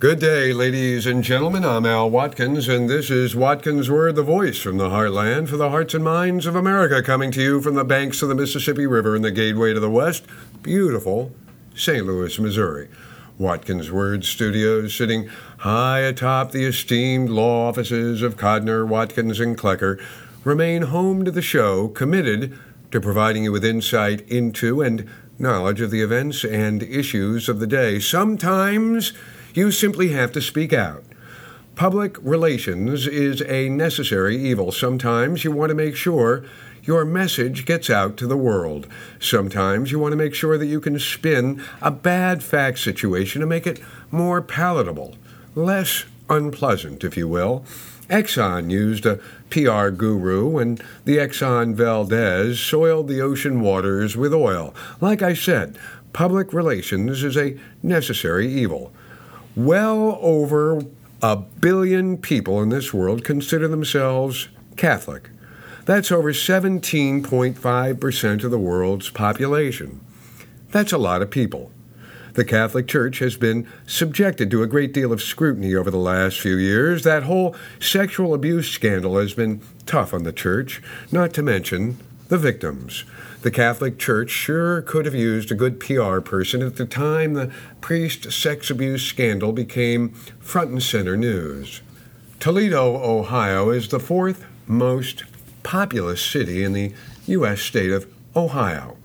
Good day, ladies and gentlemen. I'm Al Watkins, and this is Watkins Word, the voice from the heartland for the hearts and minds of America, coming to you from the banks of the Mississippi River and the gateway to the west, beautiful St. Louis, Missouri. Watkins Word Studios, sitting high atop the esteemed law offices of Kodner, Watkins, and Klecker, remain home to the show, committed to providing you with insight into and knowledge of the events and issues of the day. Sometimes you simply have to speak out. Public relations is a necessary evil. Sometimes you want to make sure your message gets out to the world. Sometimes you want to make sure that you can spin a bad fact situation to make it more palatable, less unpleasant, if you will. Exxon used a PR guru, and the Exxon Valdez soiled the ocean waters with oil. Like I said, public relations is a necessary evil. Well over a billion people in this world consider themselves Catholic. That's over 17.5% of the world's population. That's a lot of people. The Catholic Church has been subjected to a great deal of scrutiny over the last few years. That whole sexual abuse scandal has been tough on the Church, not to mention the victims. The Catholic Church sure could have used a good PR person at the time the priest sex abuse scandal became front and center news. Toledo, Ohio is the fourth most populous city in the U.S. state of Ohio.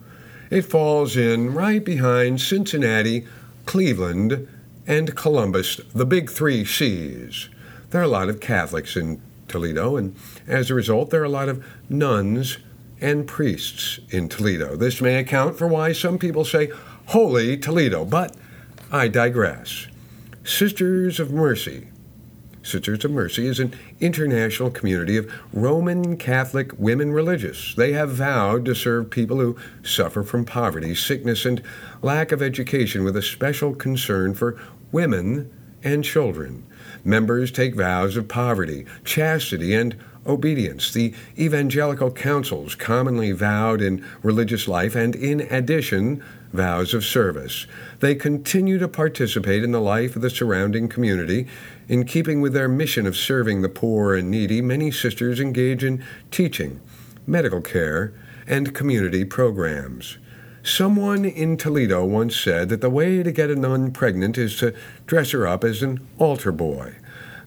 It falls in right behind Cincinnati, Cleveland, and Columbus, the big three C's. There are a lot of Catholics in Toledo, and as a result, there are a lot of nuns and priests in Toledo. This may account for why some people say Holy Toledo, but I digress. Sisters of Mercy Sisters of Mercy is an international community of Roman Catholic women religious. They have vowed to serve people who suffer from poverty, sickness, and lack of education with a special concern for women and children. Members take vows of poverty, chastity, and obedience. The evangelical counsels commonly vowed in religious life and, in addition, vows of service. They continue to participate in the life of the surrounding community. In keeping with their mission of serving the poor and needy, many sisters engage in teaching, medical care, and community programs. Someone in Toledo once said that the way to get a nun pregnant is to dress her up as an altar boy.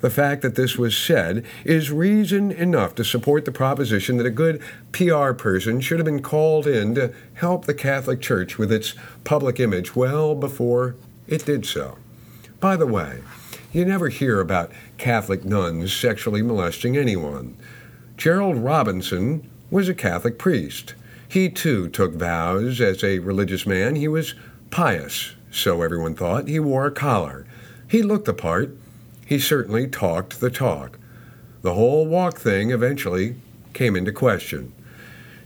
The fact that this was said is reason enough to support the proposition that a good PR person should have been called in to help the Catholic Church with its public image well before it did so. By the way, you never hear about Catholic nuns sexually molesting anyone. Gerald Robinson was a Catholic priest. He too took vows as a religious man. He was pious, so everyone thought. He wore a collar. He looked the part he certainly talked the talk. The whole walk thing eventually came into question.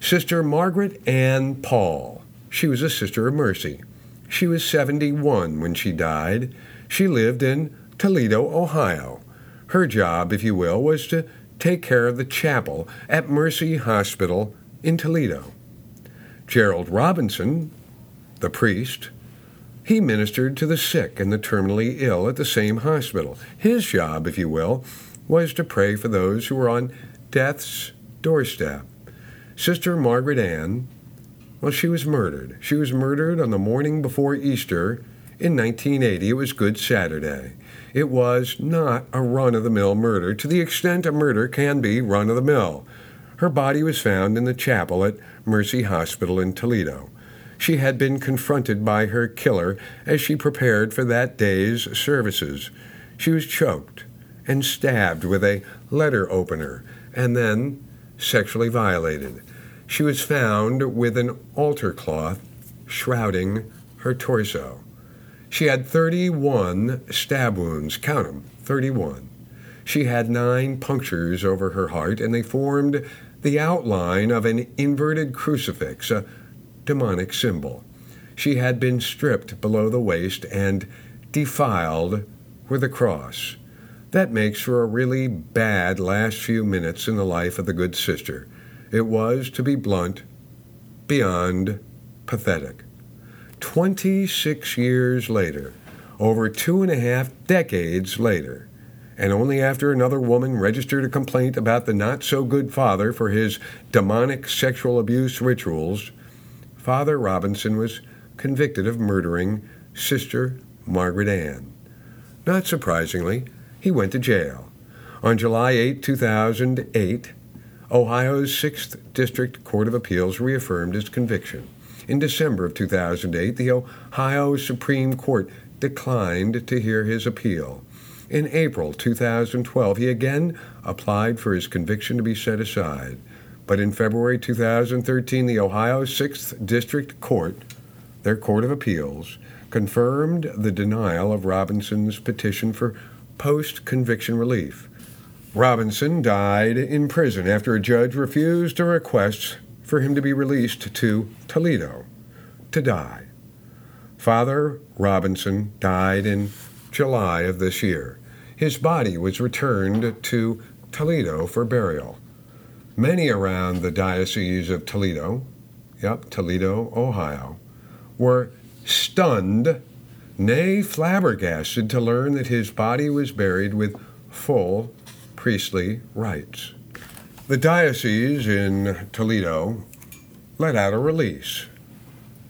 Sister Margaret Ann Paul. She was a sister of mercy. She was 71 when she died. She lived in Toledo, Ohio. Her job, if you will, was to take care of the chapel at Mercy Hospital in Toledo. Gerald Robinson, the priest, he ministered to the sick and the terminally ill at the same hospital. His job, if you will, was to pray for those who were on death's doorstep. Sister Margaret Ann, well, she was murdered. She was murdered on the morning before Easter in 1980. It was Good Saturday. It was not a run of the mill murder to the extent a murder can be run of the mill. Her body was found in the chapel at Mercy Hospital in Toledo she had been confronted by her killer as she prepared for that day's services. She was choked and stabbed with a letter opener and then sexually violated. She was found with an altar cloth shrouding her torso. She had 31 stab wounds, count them, 31. She had nine punctures over her heart, and they formed the outline of an inverted crucifix, a demonic symbol. She had been stripped below the waist and defiled with a cross. That makes for a really bad last few minutes in the life of the good sister. It was, to be blunt, beyond pathetic. 26 years later, over two and a half decades later. And only after another woman registered a complaint about the not so good father for his demonic sexual abuse rituals, Father Robinson was convicted of murdering Sister Margaret Ann. Not surprisingly, he went to jail. On July 8, 2008, Ohio's 6th District Court of Appeals reaffirmed his conviction. In December of 2008, the Ohio Supreme Court declined to hear his appeal. In April 2012, he again applied for his conviction to be set aside. But in February 2013, the Ohio 6th District Court, their Court of Appeals, confirmed the denial of Robinson's petition for post conviction relief. Robinson died in prison after a judge refused a request for him to be released to Toledo to die. Father Robinson died in July of this year. His body was returned to Toledo for burial. Many around the Diocese of Toledo, yep, Toledo, Ohio, were stunned, nay, flabbergasted to learn that his body was buried with full priestly rites. The diocese in Toledo let out a release.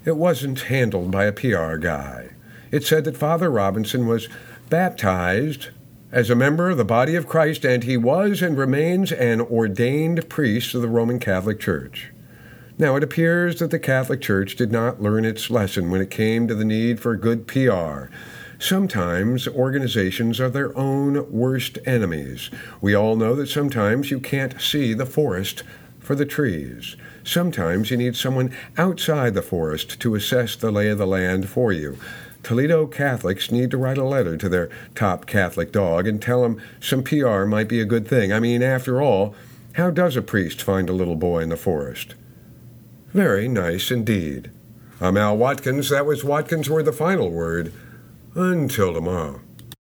It wasn't handled by a PR guy. It said that Father Robinson was baptized as a member of the body of Christ, and he was and remains an ordained priest of the Roman Catholic Church. Now, it appears that the Catholic Church did not learn its lesson when it came to the need for good PR. Sometimes organizations are their own worst enemies. We all know that sometimes you can't see the forest for the trees. Sometimes you need someone outside the forest to assess the lay of the land for you. Toledo Catholics need to write a letter to their top Catholic dog and tell him some PR might be a good thing. I mean, after all, how does a priest find a little boy in the forest? Very nice indeed. I'm Al Watkins. That was Watkins Word the Final Word. Until tomorrow.